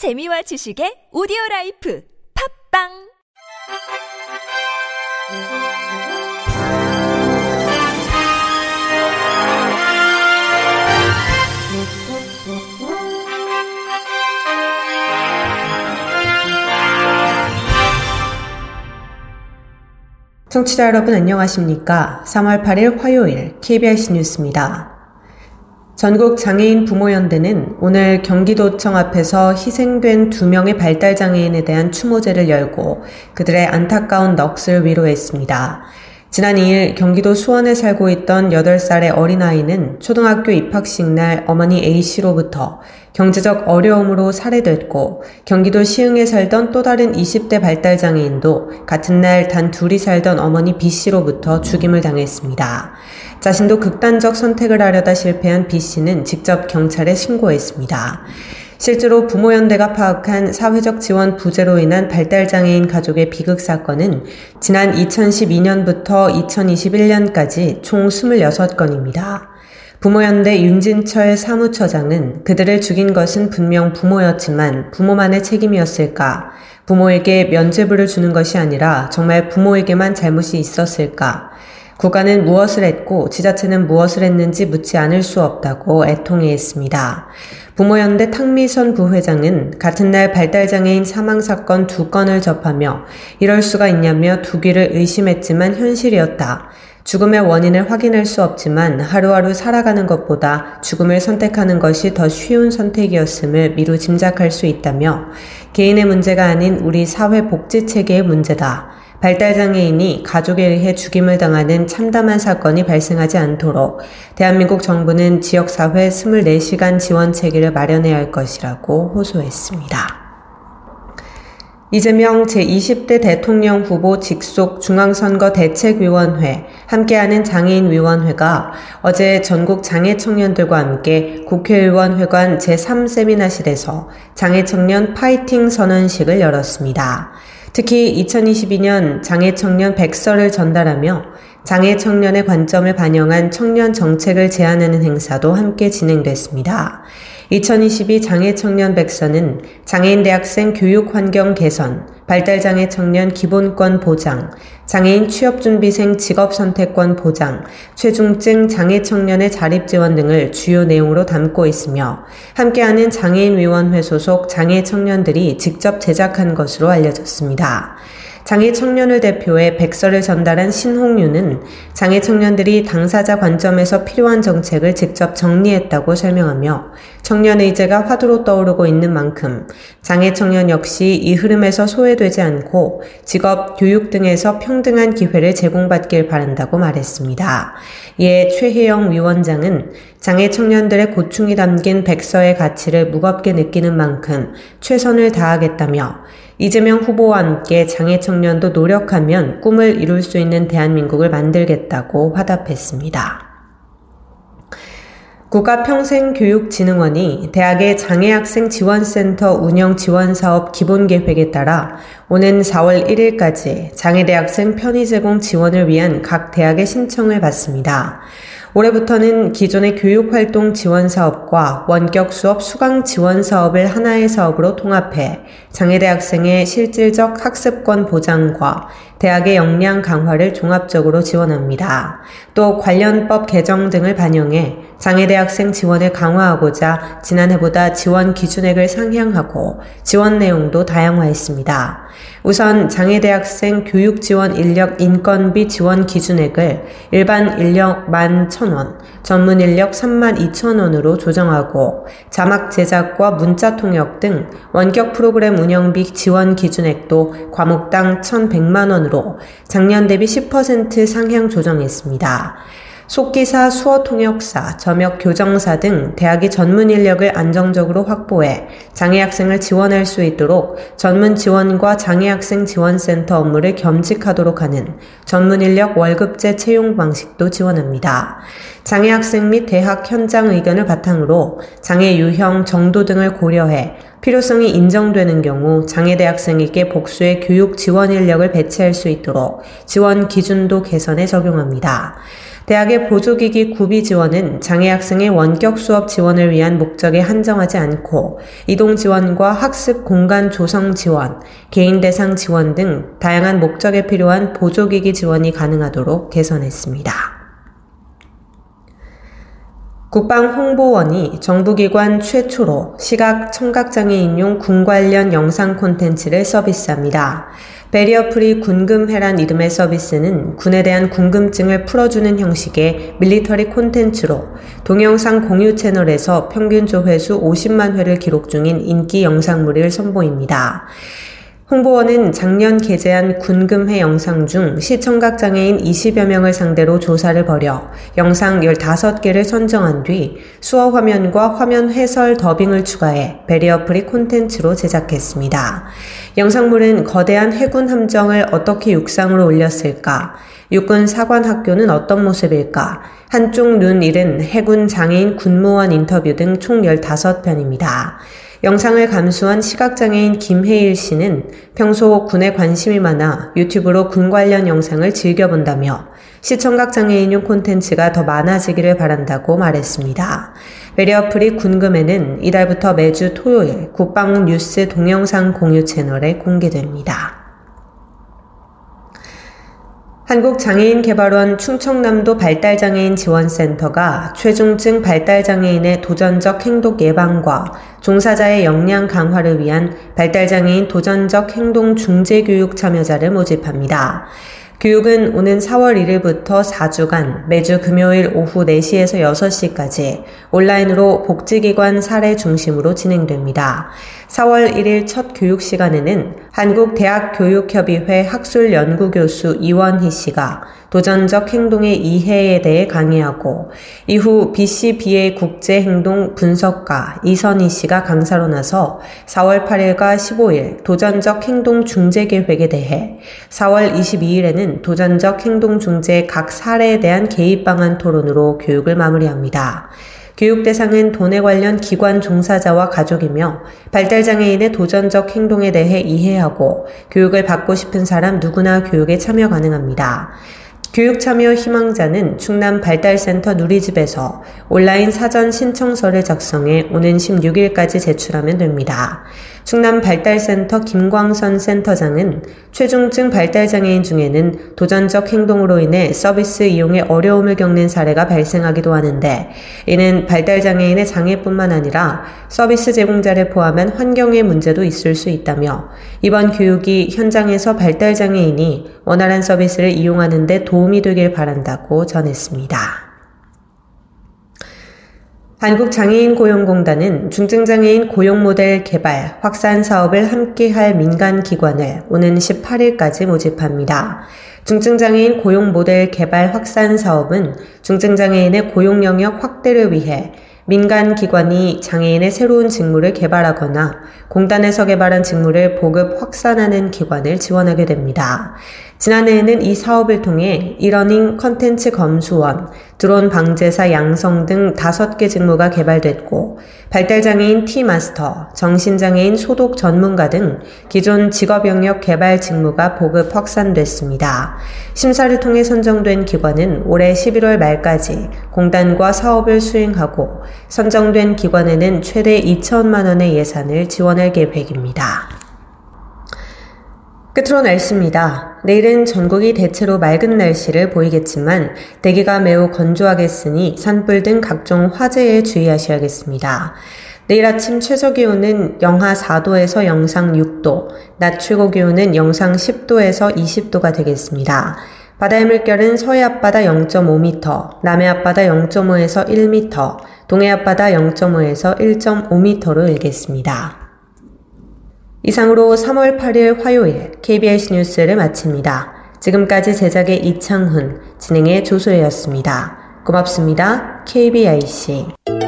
재미와 지식의 오디오 라이프 팝빵 청취자 여러분 안녕하십니까? 3월 8일 화요일 KBS 뉴스입니다. 전국 장애인 부모연대는 오늘 경기도청 앞에서 희생된 두 명의 발달 장애인에 대한 추모제를 열고 그들의 안타까운 넋을 위로했습니다. 지난 2일 경기도 수원에 살고 있던 8살의 어린아이는 초등학교 입학식 날 어머니 A씨로부터 경제적 어려움으로 살해됐고 경기도 시흥에 살던 또 다른 20대 발달 장애인도 같은 날 단 둘이 살던 어머니 B씨로부터 죽임을 당했습니다. 자신도 극단적 선택을 하려다 실패한 B씨는 직접 경찰에 신고했습니다. 실제로 부모연대가 파악한 사회적 지원 부재로 인한 발달장애인 가족의 비극 사건은 지난 2012년부터 2021년까지 총 26건입니다. 부모연대 윤진철 사무처장은 그들을 죽인 것은 분명 부모였지만 부모만의 책임이었을까? 부모에게 면죄부를 주는 것이 아니라 정말 부모에게만 잘못이 있었을까? 국가는 무엇을 했고 지자체는 무엇을 했는지 묻지 않을 수 없다고 애통해했습니다. 부모연대 탕미선 부회장은 같은 날 발달장애인 사망사건 두 건을 접하며 이럴 수가 있냐며 두 귀를 의심했지만 현실이었다. 죽음의 원인을 확인할 수 없지만 하루하루 살아가는 것보다 죽음을 선택하는 것이 더 쉬운 선택이었음을 미루 짐작할 수 있다며 개인의 문제가 아닌 우리 사회 복지 체계의 문제다. 발달장애인이 가족에 의해 죽임을 당하는 참담한 사건이 발생하지 않도록 대한민국 정부는 지역사회 24시간 지원 체계를 마련해야 할 것이라고 호소했습니다. 이재명 제20대 대통령 후보 직속 중앙선거 대책위원회 함께하는 장애인위원회가 어제 전국 장애 청년들과 함께 국회의원 회관 제3 세미나실에서 장애 청년 파이팅 선언식을 열었습니다. 특히 2022년 장애 청년 백서를 전달하며 장애 청년의 관점을 반영한 청년 정책을 제안하는 행사도 함께 진행됐습니다. 2022 장애 청년 백서는 장애인 대학생 교육 환경 개선, 발달장애 청년 기본권 보장, 장애인 취업준비생 직업선택권 보장, 최중증 장애 청년의 자립 지원 등을 주요 내용으로 담고 있으며 함께하는 장애인위원회 소속 장애 청년들이 직접 제작한 것으로 알려졌습니다. 장애 청년을 대표해 백서를 전달한 신홍유는 장애 청년들이 당사자 관점에서 필요한 정책을 직접 정리했다고 설명하며 청년 의제가 화두로 떠오르고 있는 만큼 장애 청년 역시 이 흐름에서 소외되지 않고 직업, 교육 등에서 평등한 기회를 제공받길 바란다고 말했습니다. 이에 최혜영 위원장은 장애 청년들의 고충이 담긴 백서의 가치를 무겁게 느끼는 만큼 최선을 다하겠다며 이재명 후보와 함께 장애 청년도 노력하면 꿈을 이룰 수 있는 대한민국을 만들겠다고 화답했습니다. 국가평생교육진흥원이 대학의 장애학생 지원센터 운영 지원 사업 기본 계획에 따라 오는 4월 1일까지 장애대학생 편의 제공 지원을 위한 각 대학의 신청을 받습니다. 올해부터는 기존의 교육활동 지원 사업과 원격 수업 수강 지원 사업을 하나의 사업으로 통합해 장애대 학생의 실질적 학습권 보장과 대학의 역량 강화를 종합적으로 지원합니다. 또 관련법 개정 등을 반영해 장애대학생 지원을 강화하고자 지난해보다 지원 기준액을 상향하고 지원 내용도 다양화했습니다. 우선 장애대학생 교육지원 인력 인건비 지원 기준액을 일반 인력 11,000원, 전문 인력 32,000원으로 조정하고 자막 제작과 문자 통역 등 원격 프로그램 운영비 지원 기준액도 과목당 1,100만 원으로 작년 대비 10% 상향 조정했습니다. 속기사, 수어 통역사, 점역 교정사 등 대학이 전문 인력을 안정적으로 확보해 장애 학생을 지원할 수 있도록 전문 지원과 장애 학생 지원센터 업무를 겸직하도록 하는 전문 인력 월급제 채용 방식도 지원합니다. 장애 학생 및 대학 현장 의견을 바탕으로 장애 유형, 정도 등을 고려해 필요성이 인정되는 경우 장애대 학생에게 복수의 교육 지원 인력을 배치할 수 있도록 지원 기준도 개선에 적용합니다. 대학의 보조기기 구비 지원은 장애 학생의 원격 수업 지원을 위한 목적에 한정하지 않고 이동 지원과 학습 공간 조성 지원, 개인 대상 지원 등 다양한 목적에 필요한 보조기기 지원이 가능하도록 개선했습니다. 국방홍보원이 정부기관 최초로 시각 청각장애인용 군 관련 영상 콘텐츠를 서비스합니다. 베리어프리 군금회란 이름의 서비스는 군에 대한 궁금증을 풀어주는 형식의 밀리터리 콘텐츠로 동영상 공유 채널에서 평균 조회수 50만 회를 기록 중인 인기 영상물을 선보입니다. 홍보원은 작년 게재한 군금해 영상 중 시청각 장애인 20여 명을 상대로 조사를 벌여 영상 15개를 선정한 뒤 수어 화면과 화면 해설 더빙을 추가해 베리어 프리 콘텐츠로 제작했습니다. 영상물은 거대한 해군 함정을 어떻게 육상으로 올렸을까? 육군 사관학교는 어떤 모습일까? 한쪽 눈 잃은 해군 장애인 군무원 인터뷰 등 총 15편입니다. 영상을 감수한 시각장애인 김혜일 씨는 평소 군에 관심이 많아 유튜브로 군 관련 영상을 즐겨본다며 시청각 장애인용 콘텐츠가 더 많아지기를 바란다고 말했습니다. 베리어프리 군금에는 이달부터 매주 토요일 국방 뉴스 동영상 공유 채널에 공개됩니다. 한국장애인개발원 충청남도 발달장애인 지원센터가 최중증 발달장애인의 도전적 행동 예방과 종사자의 역량 강화를 위한 발달장애인 도전적 행동 중재 교육 참여자를 모집합니다. 교육은 오는 4월 1일부터 4주간 매주 금요일 오후 4시에서 6시까지 온라인으로 복지기관 사례 중심으로 진행됩니다. 4월 1일 첫 교육 시간에는 한국대학교육협의회 학술연구교수 이원희 씨가 도전적 행동의 이해에 대해 강의하고 이후 BCBA 국제행동 분석가 이선희 씨가 강사로 나서 4월 8일과 15일 도전적 행동 중재 계획에 대해 4월 22일에는 도전적 행동 중재 각 사례에 대한 개입 방안 토론으로 교육을 마무리합니다. 교육 대상은 돈에 관련 기관 종사자와 가족이며 발달장애인의 도전적 행동에 대해 이해하고 교육을 받고 싶은 사람 누구나 교육에 참여 가능합니다. 교육 참여 희망자는 충남 발달센터 누리집에서 온라인 사전 신청서를 작성해 오는 16일까지 제출하면 됩니다. 충남 발달센터 김광선 센터장은 최중증 발달장애인 중에는 도전적 행동으로 인해 서비스 이용에 어려움을 겪는 사례가 발생하기도 하는데 이는 발달장애인의 장애뿐만 아니라 서비스 제공자를 포함한 환경의 문제도 있을 수 있다며 이번 교육이 현장에서 발달장애인이 원활한 서비스를 이용하는 데 도움이 되길 바란다고 전했습니다. 한국장애인고용공단은 중증장애인 고용 모델 개발, 확산 사업을 함께할 민간 기관을 오는 18일까지 모집합니다. 중증장애인 고용 모델 개발 확산 사업은 중증장애인의 고용 영역 확대를 위해 민간 기관이 장애인의 새로운 직무를 개발하거나 공단에서 개발한 직무를 보급 확산하는 기관을 지원하게 됩니다. 지난해에는 이 사업을 통해 이러닝 컨텐츠 검수원, 드론 방제사 양성 등 다섯 개 직무가 개발됐고 발달장애인 T마스터, 정신장애인 소독 전문가 등 기존 직업 영역 개발 직무가 보급 확산됐습니다. 심사를 통해 선정된 기관은 올해 11월 말까지 공단과 사업을 수행하고 선정된 기관에는 최대 2천만 원의 예산을 지원할 계획입니다. 끝으로 날씨입니다. 내일은 전국이 대체로 맑은 날씨를 보이겠지만 대기가 매우 건조하겠으니 산불 등 각종 화재에 주의하셔야겠습니다. 내일 아침 최저 기온은 영하 4도에서 영상 6도, 낮 최고 기온은 영상 10도에서 20도가 되겠습니다. 바다의 물결은 서해 앞바다 0.5m, 남해 앞바다 0.5에서 1m, 동해 앞바다 0.5에서 1.5m로 일겠습니다. 이상으로 3월 8일 화요일 KBS 뉴스를 마칩니다. 지금까지 제작의 이창훈, 진행의 조소혜였습니다. 고맙습니다. KBIC.